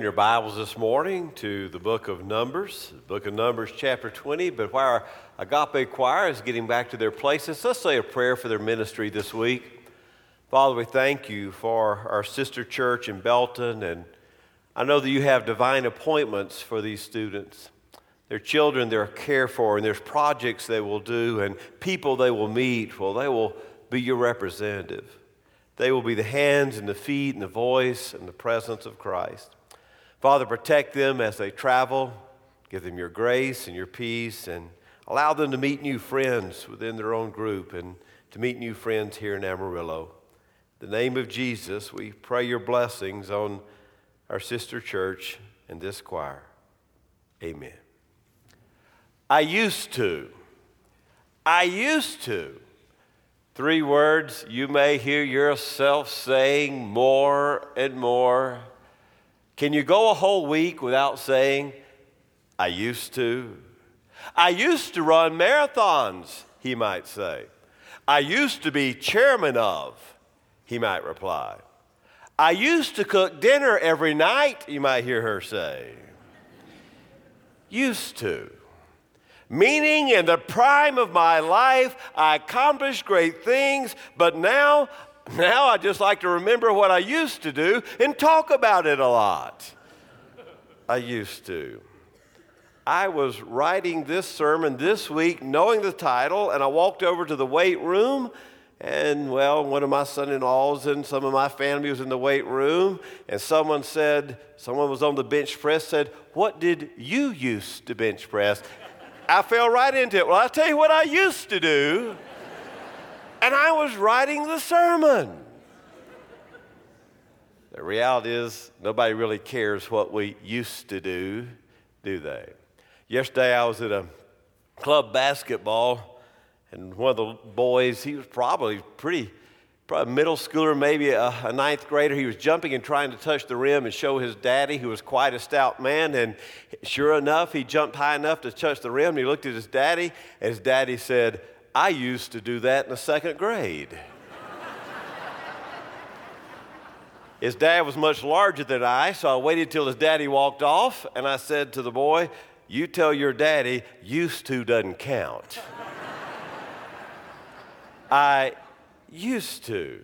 your Bibles this morning to the book of Numbers, book of Numbers, chapter 20. But while our agape choir is getting back to their places, let's say a prayer for their ministry this week. Father, we thank you for our sister church in Belton, and I know that you have divine appointments for these students. Their children they're cared for, and there's projects they will do, and people they will meet. Well, they will be your representative. They will be the hands and the feet and the voice and the presence of Christ. Father, protect them as they travel. Give them your grace and your peace and allow them to meet new friends within their own group and to meet new friends here in Amarillo. In the name of Jesus, we pray your blessings on our sister church and this choir. Amen. I used to. I used to. Three words you may hear yourself saying more and more can you go a whole week without saying, I used to? I used to run marathons, he might say. I used to be chairman of, he might reply. I used to cook dinner every night, you might hear her say. Used to. Meaning, in the prime of my life, I accomplished great things, but now now I just like to remember what I used to do and talk about it a lot. I used to. I was writing this sermon this week knowing the title, and I walked over to the weight room. And well, one of my son in laws and some of my family was in the weight room, and someone said, someone was on the bench press, said, What did you used to bench press? I fell right into it. Well, I'll tell you what I used to do and I was writing the sermon. The reality is, nobody really cares what we used to do, do they? Yesterday, I was at a club basketball, and one of the boys, he was probably pretty, probably middle schooler, maybe a, a, ninth grader. He was jumping and trying to touch the rim and show his daddy, who was quite a stout man. And sure enough, he jumped high enough to touch the rim. He looked at his daddy, and his daddy said, I used to do that in the second grade. his dad was much larger than I, so I waited till his daddy walked off, and I said to the boy, You tell your daddy, used to doesn't count. I used to.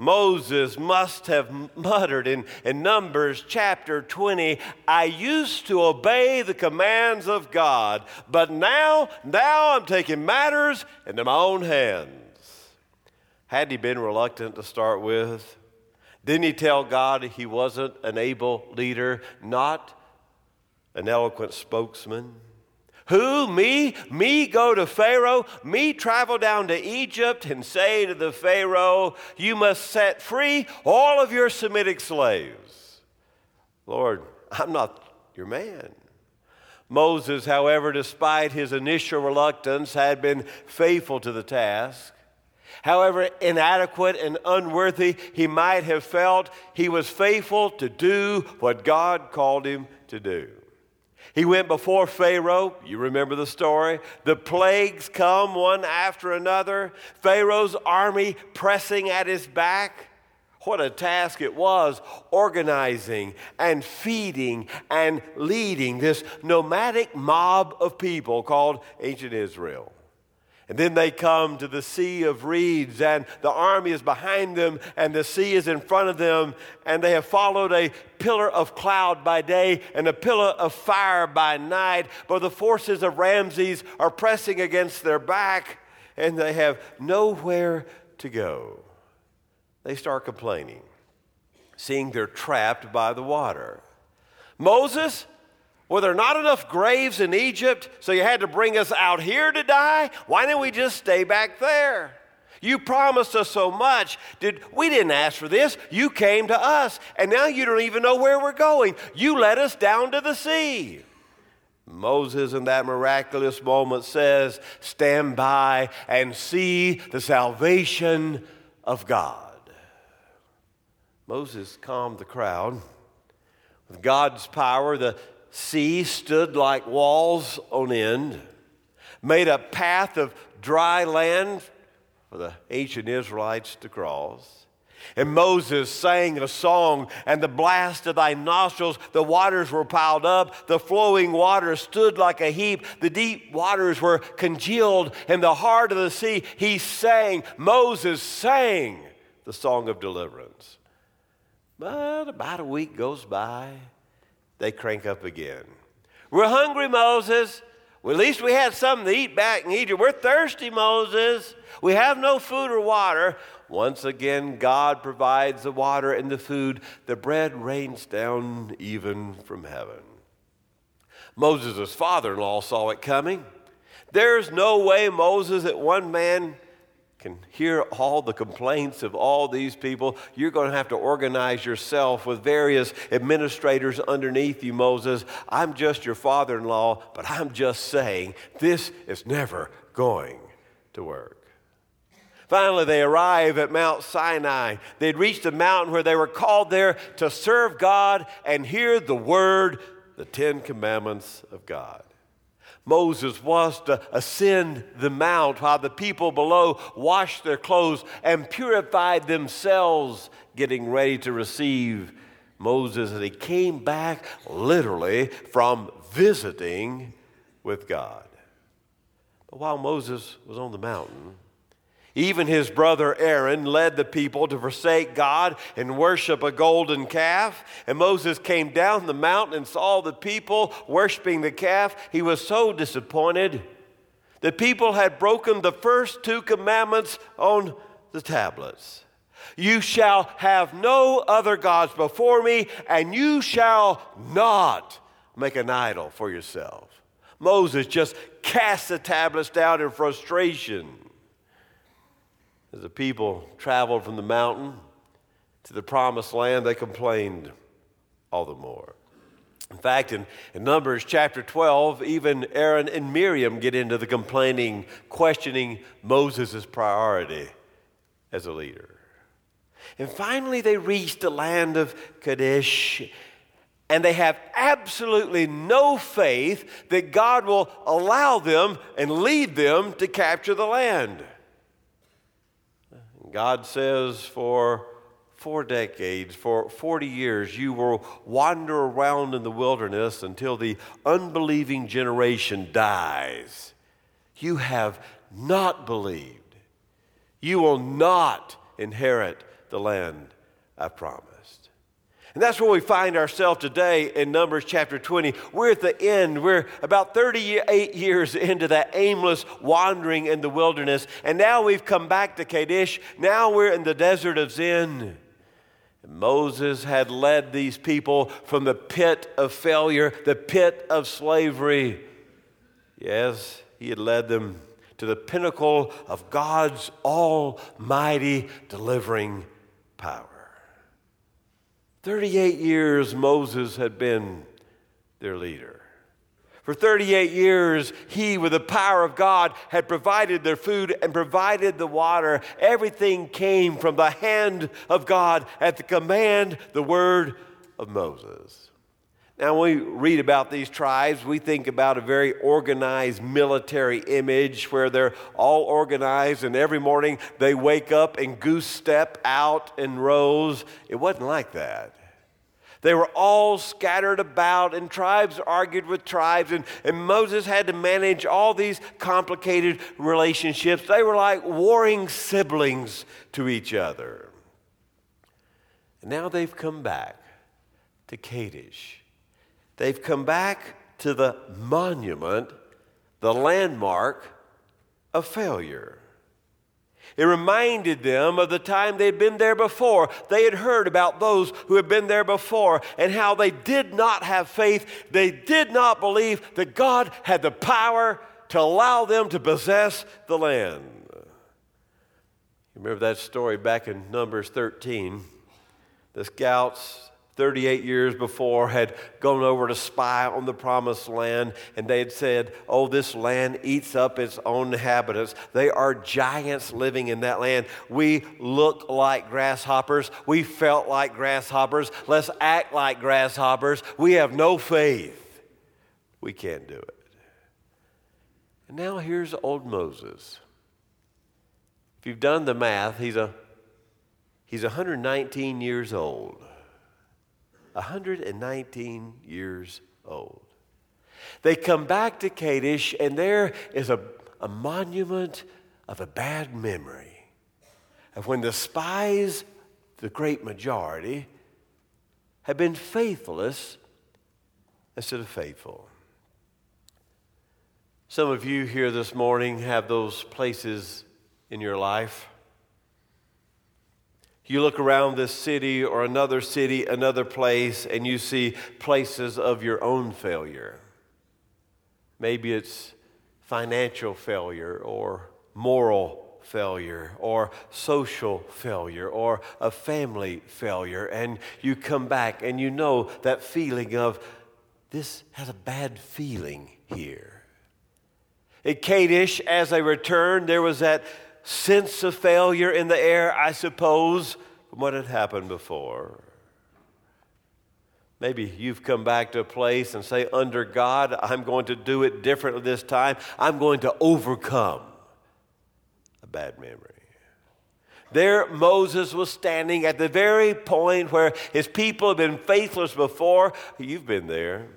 Moses must have muttered in, in Numbers chapter 20, I used to obey the commands of God, but now, now I'm taking matters into my own hands. Had he been reluctant to start with? Didn't he tell God he wasn't an able leader, not an eloquent spokesman? Who? Me? Me go to Pharaoh? Me travel down to Egypt and say to the Pharaoh, You must set free all of your Semitic slaves. Lord, I'm not your man. Moses, however, despite his initial reluctance, had been faithful to the task. However inadequate and unworthy he might have felt, he was faithful to do what God called him to do. He went before Pharaoh. You remember the story. The plagues come one after another. Pharaoh's army pressing at his back. What a task it was organizing and feeding and leading this nomadic mob of people called ancient Israel. And then they come to the Sea of Reeds, and the army is behind them, and the sea is in front of them, and they have followed a pillar of cloud by day and a pillar of fire by night. But the forces of Ramses are pressing against their back, and they have nowhere to go. They start complaining, seeing they're trapped by the water. Moses, were there not enough graves in Egypt, so you had to bring us out here to die? Why didn't we just stay back there? You promised us so much. Did we didn't ask for this. You came to us, and now you don't even know where we're going. You led us down to the sea. Moses in that miraculous moment says, "Stand by and see the salvation of God." Moses calmed the crowd. With God's power, the sea stood like walls on end, made a path of dry land for the ancient Israelites to cross. And Moses sang a song, and the blast of thy nostrils, the waters were piled up, the flowing waters stood like a heap, the deep waters were congealed in the heart of the sea. He sang, Moses sang the song of deliverance. But about a week goes by, they crank up again. We're hungry, Moses. Well, at least we had something to eat back in Egypt. We're thirsty, Moses. We have no food or water. Once again, God provides the water and the food. The bread rains down even from heaven. Moses' father in law saw it coming. There's no way, Moses, that one man can hear all the complaints of all these people. You're going to have to organize yourself with various administrators underneath you, Moses. I'm just your father in law, but I'm just saying this is never going to work. Finally, they arrive at Mount Sinai. They'd reached the mountain where they were called there to serve God and hear the word, the Ten Commandments of God. Moses was to ascend the mount while the people below washed their clothes and purified themselves, getting ready to receive Moses as he came back literally from visiting with God. But while Moses was on the mountain, even his brother Aaron led the people to forsake God and worship a golden calf. And Moses came down the mountain and saw the people worshiping the calf. He was so disappointed. The people had broken the first two commandments on the tablets. You shall have no other gods before me, and you shall not make an idol for yourself. Moses just cast the tablets down in frustration. As the people traveled from the mountain to the promised land, they complained all the more. In fact, in, in, Numbers chapter 12, even Aaron and Miriam get into the complaining, questioning Moses' priority as a leader. And finally, they reach the land of Kadesh, and they have absolutely no faith that God will allow them and lead them to capture the land. God says, for four decades, for 40 years, you will wander around in the wilderness until the unbelieving generation dies. You have not believed. You will not inherit the land I promised. And that's where we find ourselves today in Numbers chapter 20. We're at the end. We're about 38 years into that aimless wandering in the wilderness. And now we've come back to Kadesh. Now we're in the desert of Zin. Moses had led these people from the pit of failure, the pit of slavery. Yes, he had led them to the pinnacle of God's almighty delivering power. 38 years Moses had been their leader. For 38 years, he, with the power of God, had provided their food and provided the water. Everything came from the hand of God at the command, the word of Moses. Now, when we read about these tribes, we think about a very organized military image where they're all organized and every morning they wake up and goose step out in rows. It wasn't like that. They were all scattered about, and tribes argued with tribes, and, and Moses had to manage all these complicated relationships. They were like warring siblings to each other. And now they've come back to Kadesh. They've come back to the monument, the landmark of failure. It reminded them of the time they'd been there before. They had heard about those who had been there before and how they did not have faith. They did not believe that God had the power to allow them to possess the land. You remember that story back in Numbers 13? The scouts 38 years before had gone over to spy on the promised land and they had said, Oh, this land eats up its own inhabitants. They are giants living in that land. We look like grasshoppers. We felt like grasshoppers. Let's act like grasshoppers. We have no faith. We can't do it. And now here's old Moses. If you've done the math, he's a He's 119 years old. 119 years old. They come back to Kadesh, and there is a, a monument of a bad memory of when the spies, the great majority, have been faithless instead of faithful. Some of you here this morning have those places in your life. You look around this city or another city, another place, and you see places of your own failure. Maybe it's financial failure or moral failure or social failure or a family failure. And you come back and you know that feeling of this has a bad feeling here. At Kadesh, as I returned, there was that sense of failure in the air, I suppose, from what had happened before. Maybe you've come back to a place and say, under God, I'm going to do it differently this time. I'm going to overcome a bad memory. There, Moses was standing at the very point where his people had been faithless before. You've been there.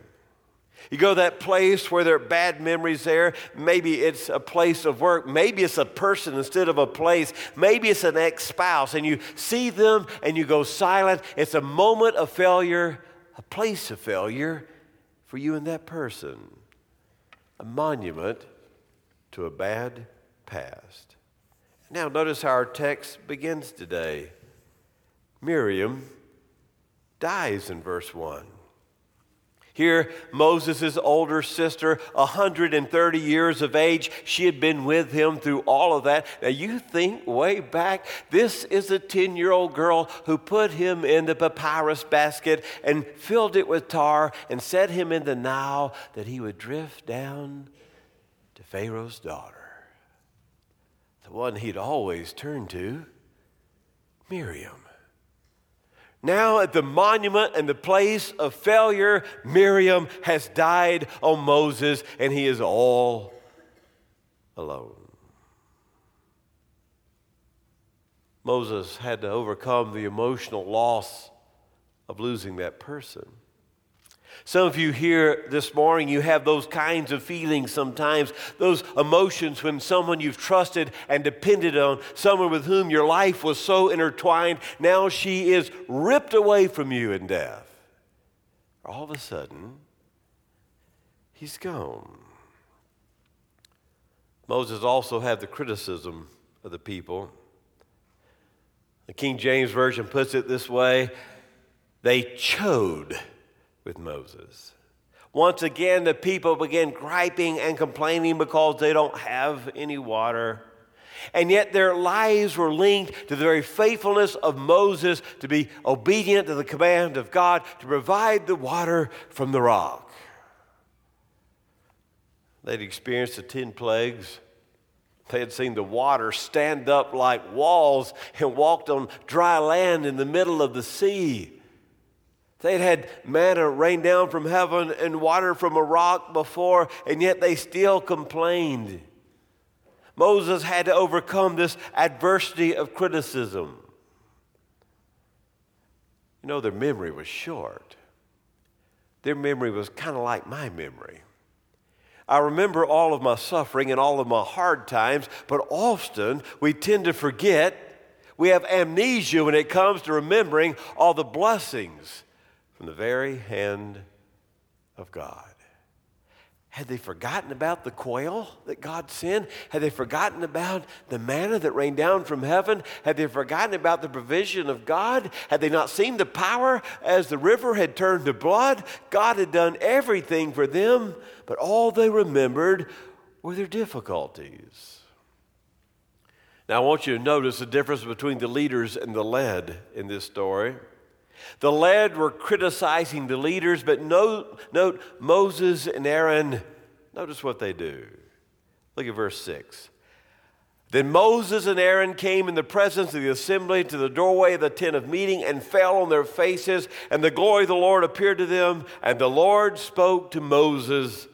You go to that place where there are bad memories there. Maybe it's a place of work. Maybe it's a person instead of a place. Maybe it's an ex spouse, and you see them and you go silent. It's a moment of failure, a place of failure for you and that person, a monument to a bad past. Now, notice how our text begins today. Miriam dies in verse 1. Here, Moses' older sister, 130 years of age, she had been with him through all of that. Now, you think way back, this is a 10 year old girl who put him in the papyrus basket and filled it with tar and set him in the Nile that he would drift down to Pharaoh's daughter, the one he'd always turned to, Miriam. Now, at the monument and the place of failure, Miriam has died on Moses, and he is all alone. Moses had to overcome the emotional loss of losing that person. Some of you here this morning, you have those kinds of feelings sometimes, those emotions when someone you've trusted and depended on, someone with whom your life was so intertwined, now she is ripped away from you in death. All of a sudden, he's gone. Moses also had the criticism of the people. The King James Version puts it this way they chode with Moses. Once again, the people began griping and complaining because they don't have any water. And yet their lives were linked to the very faithfulness of Moses to be obedient to the command of God to provide the water from the rock. They'd experienced the 10 plagues. They had seen the water stand up like walls and walked on dry land in the middle of the sea. They'd had manna rain down from heaven and water from a rock before, and yet they still complained. Moses had to overcome this adversity of criticism. You know, their memory was short. Their memory was kind of like my memory. I remember all of my suffering and all of my hard times, but often we tend to forget. We have amnesia when it comes to remembering all the blessings from the very hand of God. Had they forgotten about the quail that God sent? Had they forgotten about the manna that rained down from heaven? Had they forgotten about the provision of God? Had they not seen the power as the river had turned to blood? God had done everything for them, but all they remembered were their difficulties. Now, I want you to notice the difference between the leaders and the led in this story. The led were criticizing the leaders, but note, note Moses and Aaron, notice what they do. Look at verse 6. Then Moses and Aaron came in the presence of the assembly to the doorway of the tent of meeting and fell on their faces, and the glory of the Lord appeared to them. And the Lord spoke to Moses,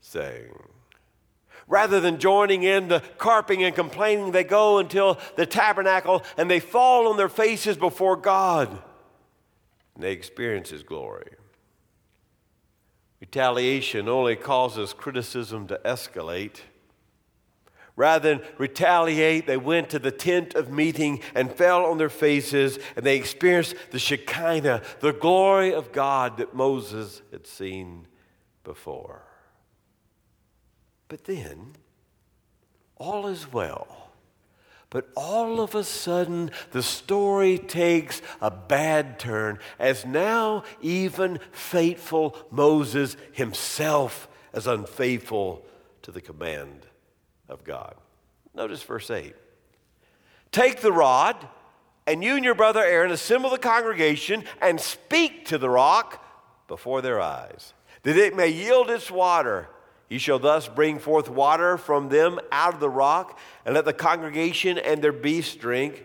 saying, Rather than joining in the carping and complaining, they go until the tabernacle and they fall on their faces before God. And they experience His glory. Retaliation only causes criticism to escalate. Rather than retaliate, they went to the tent of meeting and fell on their faces, and they experienced the Shekinah, the glory of God that Moses had seen before. But then, all is well. But all of a sudden, the story takes a bad turn, as now even faithful Moses himself is unfaithful to the command of God. Notice verse 8. Take the rod, and you and your brother Aaron assemble the congregation and speak to the rock before their eyes, that it may yield its water. He shall thus bring forth water from them out of the rock, and let the congregation and their beasts drink.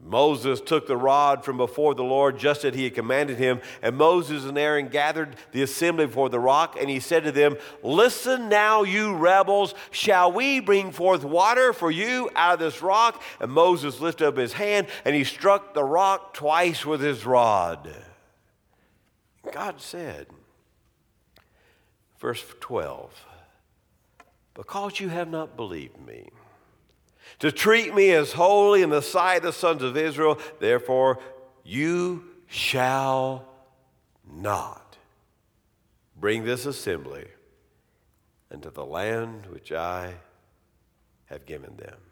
Moses took the rod from before the Lord just as he had commanded him. And Moses and Aaron gathered the assembly before the rock, and he said to them, Listen now, you rebels, shall we bring forth water for you out of this rock? And Moses lifted up his hand, and he struck the rock twice with his rod. God said, verse 12, Because you have not believed me to treat me as holy in the sight of the sons of Israel. Therefore, you shall not bring this assembly into the land which I have given them.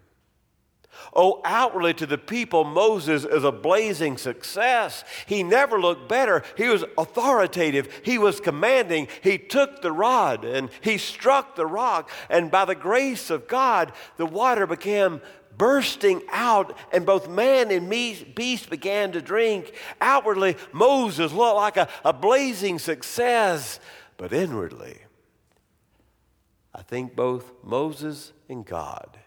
Oh, outwardly to the people, Moses is a blazing success. He never looked better. He was authoritative. He was commanding. He took the rod and he struck the rock. And by the grace of God, the water became bursting out, and both man and beast began to drink. Outwardly, Moses looked like a, a blazing success, but inwardly, I think both Moses and God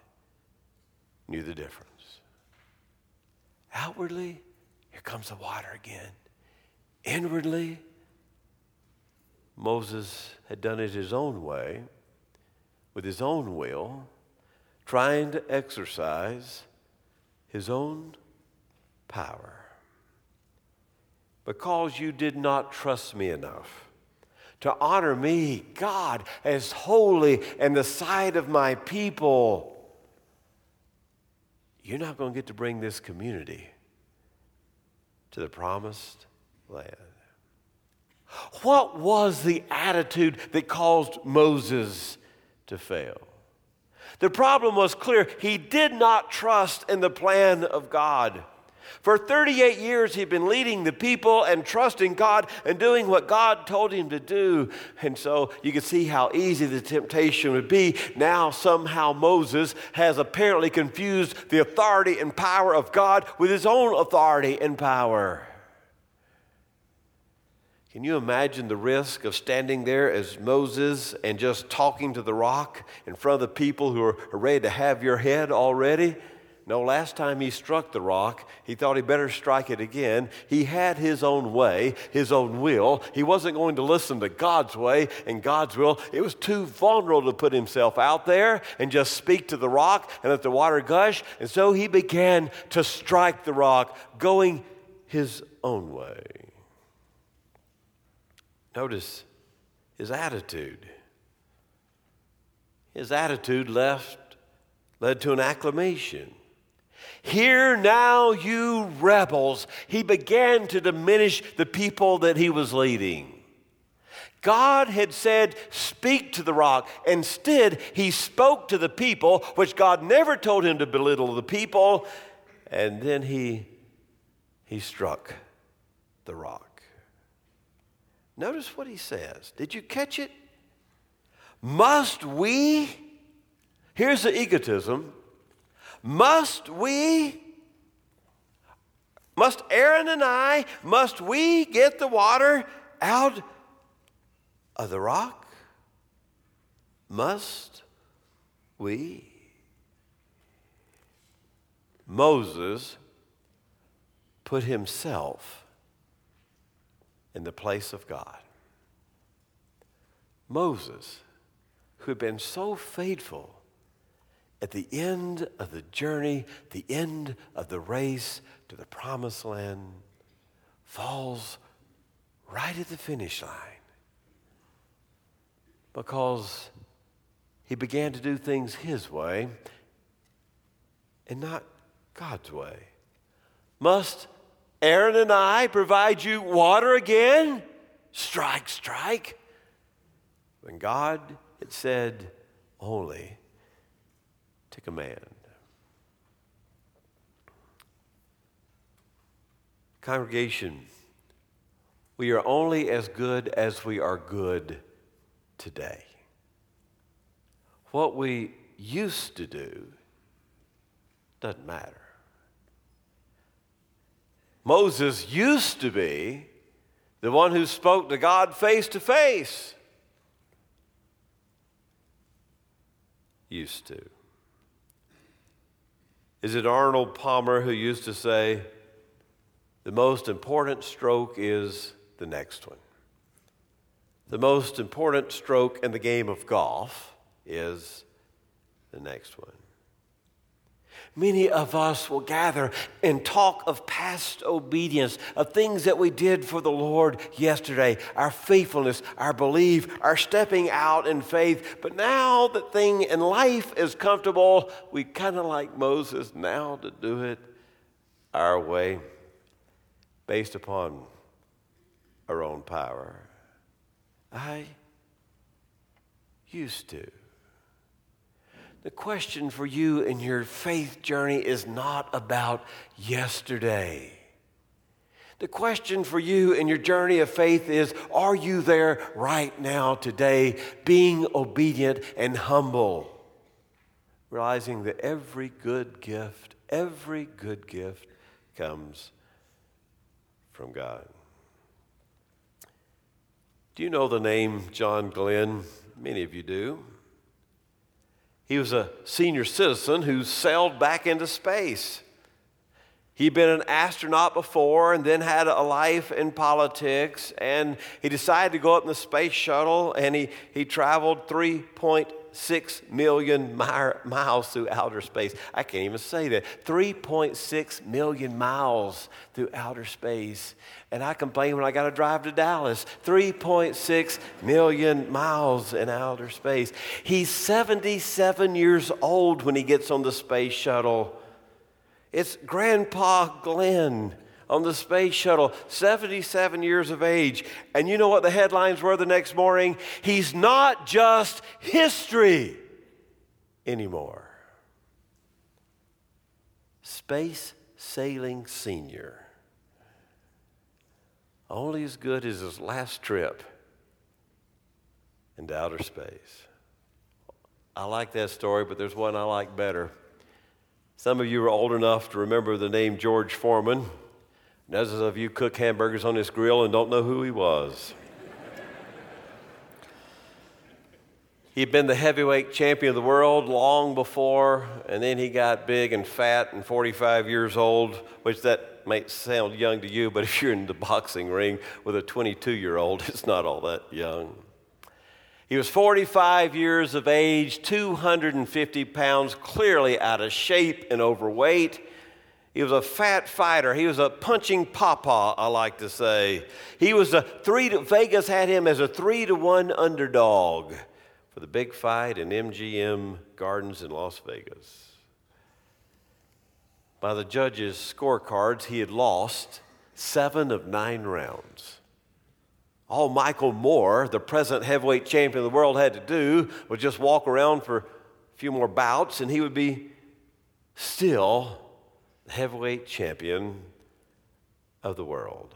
knew the difference. Outwardly, here comes the water again. Inwardly, Moses had done it his own way, with his own will, trying to exercise his own power. Because you did not trust me enough to honor me, God, as holy in the sight of my people you're not going to get to bring this community to the promised land. What was the attitude that caused Moses to fail? The problem was clear. He did not trust in the plan of God. For 38 years, he'd been leading the people and trusting God and doing what God told him to do. And so you can see how easy the temptation would be. Now, somehow, Moses has apparently confused the authority and power of God with his own authority and power. Can you imagine the risk of standing there as Moses and just talking to the rock in front of the people who are ready to have your head already? No, last time he struck the rock, he thought he better strike it again. He had his own way, his own will. He wasn't going to listen to God's way and God's will. It was too vulnerable to put himself out there and just speak to the rock and let the water gush. And so he began to strike the rock, going his own way. Notice his attitude. His attitude left led to an acclamation. Hear now, you rebels. He began to diminish the people that he was leading. God had said, Speak to the rock. Instead, he spoke to the people, which God never told him to belittle the people. And then he, he struck the rock. Notice what he says. Did you catch it? Must we? Here's the egotism. Must we, must Aaron and I, must we get the water out of the rock? Must we? Moses put himself in the place of God. Moses who had been so faithful at the end of the journey, the end of the race to the promised land, falls right at the finish line because he began to do things his way and not God's way. Must Aaron and I provide you water again? Strike, strike. When God had said only to command. Congregation, we are only as good as we are good today. What we used to do doesn't matter. Moses used to be the one who spoke to God face to face. Used to. Is it Arnold Palmer who used to say, the most important stroke is the next one? The most important stroke in the game of golf is the next one. Many of us will gather and talk of past obedience, of things that we did for the Lord yesterday, our faithfulness, our belief, our stepping out in faith. But now that thing in life is comfortable, we kind of like Moses now to do it our way, based upon our own power. I used to. The question for you in your faith journey is not about yesterday. The question for you in your journey of faith is Are you there right now, today, being obedient and humble? Realizing that every good gift, every good gift comes from God. Do you know the name John Glenn? Many of you do. He was a senior citizen who sailed back into space. He'd been an astronaut before and then had a life in politics. And he decided to go up in the space shuttle and he, he traveled 3.6 million miles through outer space. I can't even say that. 3.6 million miles through outer space. And I complain when I got to drive to Dallas 3.6 million miles in outer space. He's 77 years old when he gets on the space shuttle. It's Grandpa Glenn on the space shuttle, 77 years of age. And you know what the headlines were the next morning? He's not just history anymore. Space Sailing Senior only as good as his last trip into outer space. I like that story, but there's one I like better. Some of you are old enough to remember the name George Foreman. Others of you cook hamburgers on this grill and don't know who he was. He'd been the heavyweight champion of the world long before, and then he got big and fat and 45 years old, which that might sound young to you, but if you're in the boxing ring with a 22 year old, it's not all that young. He was 45 years of age, 250 pounds, clearly out of shape and overweight. He was a fat fighter. He was a punching papa, I like to say. He was a three to, Vegas had him as a three to one underdog for the big fight in MGM Gardens in Las Vegas by the judges' scorecards, he had lost seven of nine rounds. All Michael Moore, the present heavyweight champion of the world, had to do was just walk around for a few more bouts, and he would be still heavyweight champion of the world.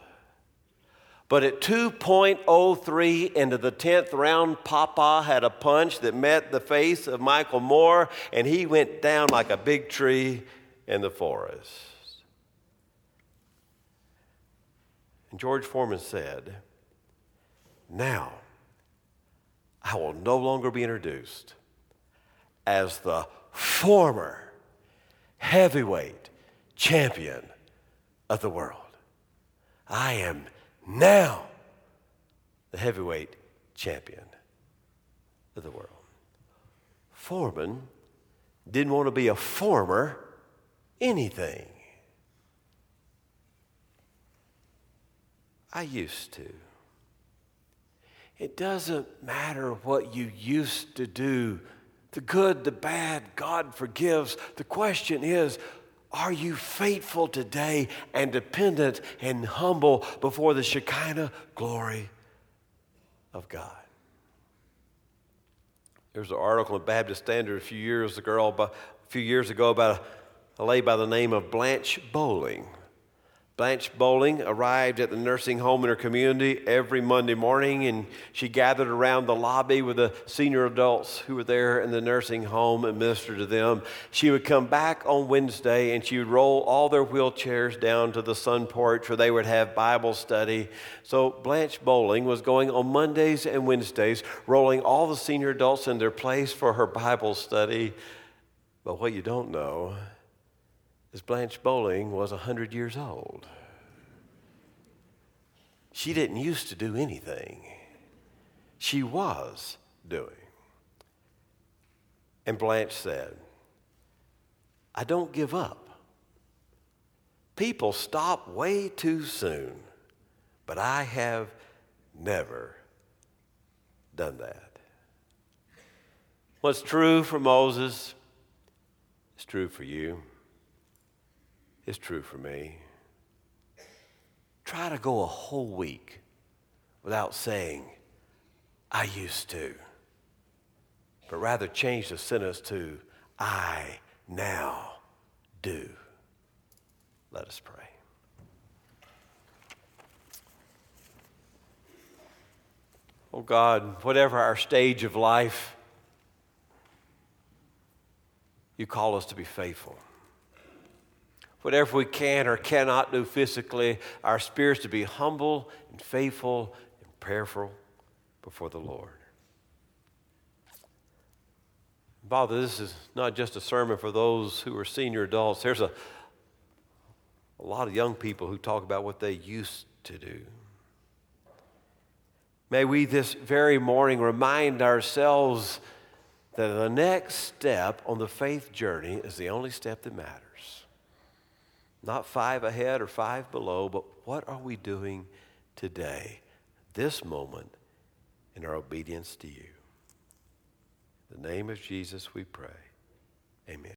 But at 2.03 into the 10th round, Papa had a punch that met the face of Michael Moore, and he went down like a big tree in the forest. And George Foreman said, Now I will no longer be introduced as the former heavyweight champion of the world. I am now the heavyweight champion of the world. foreman didn't want to be a former anything. I used to. It doesn't matter what you used to do the good, the bad, God forgives. The question is, are you faithful today and dependent and humble before the Shekinah glory of God? There was an article in Baptist Standard a few years ago, a few years ago about a, a lady by the name of Blanche Bowling. Blanche Bowling arrived at the nursing home in her community every Monday morning, and she gathered around the lobby with the senior adults who were there in the nursing home and ministered to them. She would come back on Wednesday and she would roll all their wheelchairs down to the sun porch where they would have Bible study. So Blanche Bowling was going on Mondays and Wednesdays, rolling all the senior adults in their place for her Bible study. But what you don't know as Blanche Bowling was 100 years old. She didn't used to do anything, she was doing. And Blanche said, I don't give up. People stop way too soon, but I have never done that. What's true for Moses is true for you is true for me. Try to go a whole week without saying, I used to, but rather change the sentence to, I now do. Let us pray. Oh God, whatever our stage of life, you call us to be faithful whatever we can or cannot do physically, our spirits to be humble and faithful and prayerful before the Lord. Father, this is not just a sermon for those who are senior adults. There's a, a lot of young people who talk about what they used to do. May we this very morning remind ourselves that the next step on the faith journey is the only step that matters. Not five ahead or five below, but what are we doing today, this moment, in our obedience to you? In the name of Jesus we pray. Amen.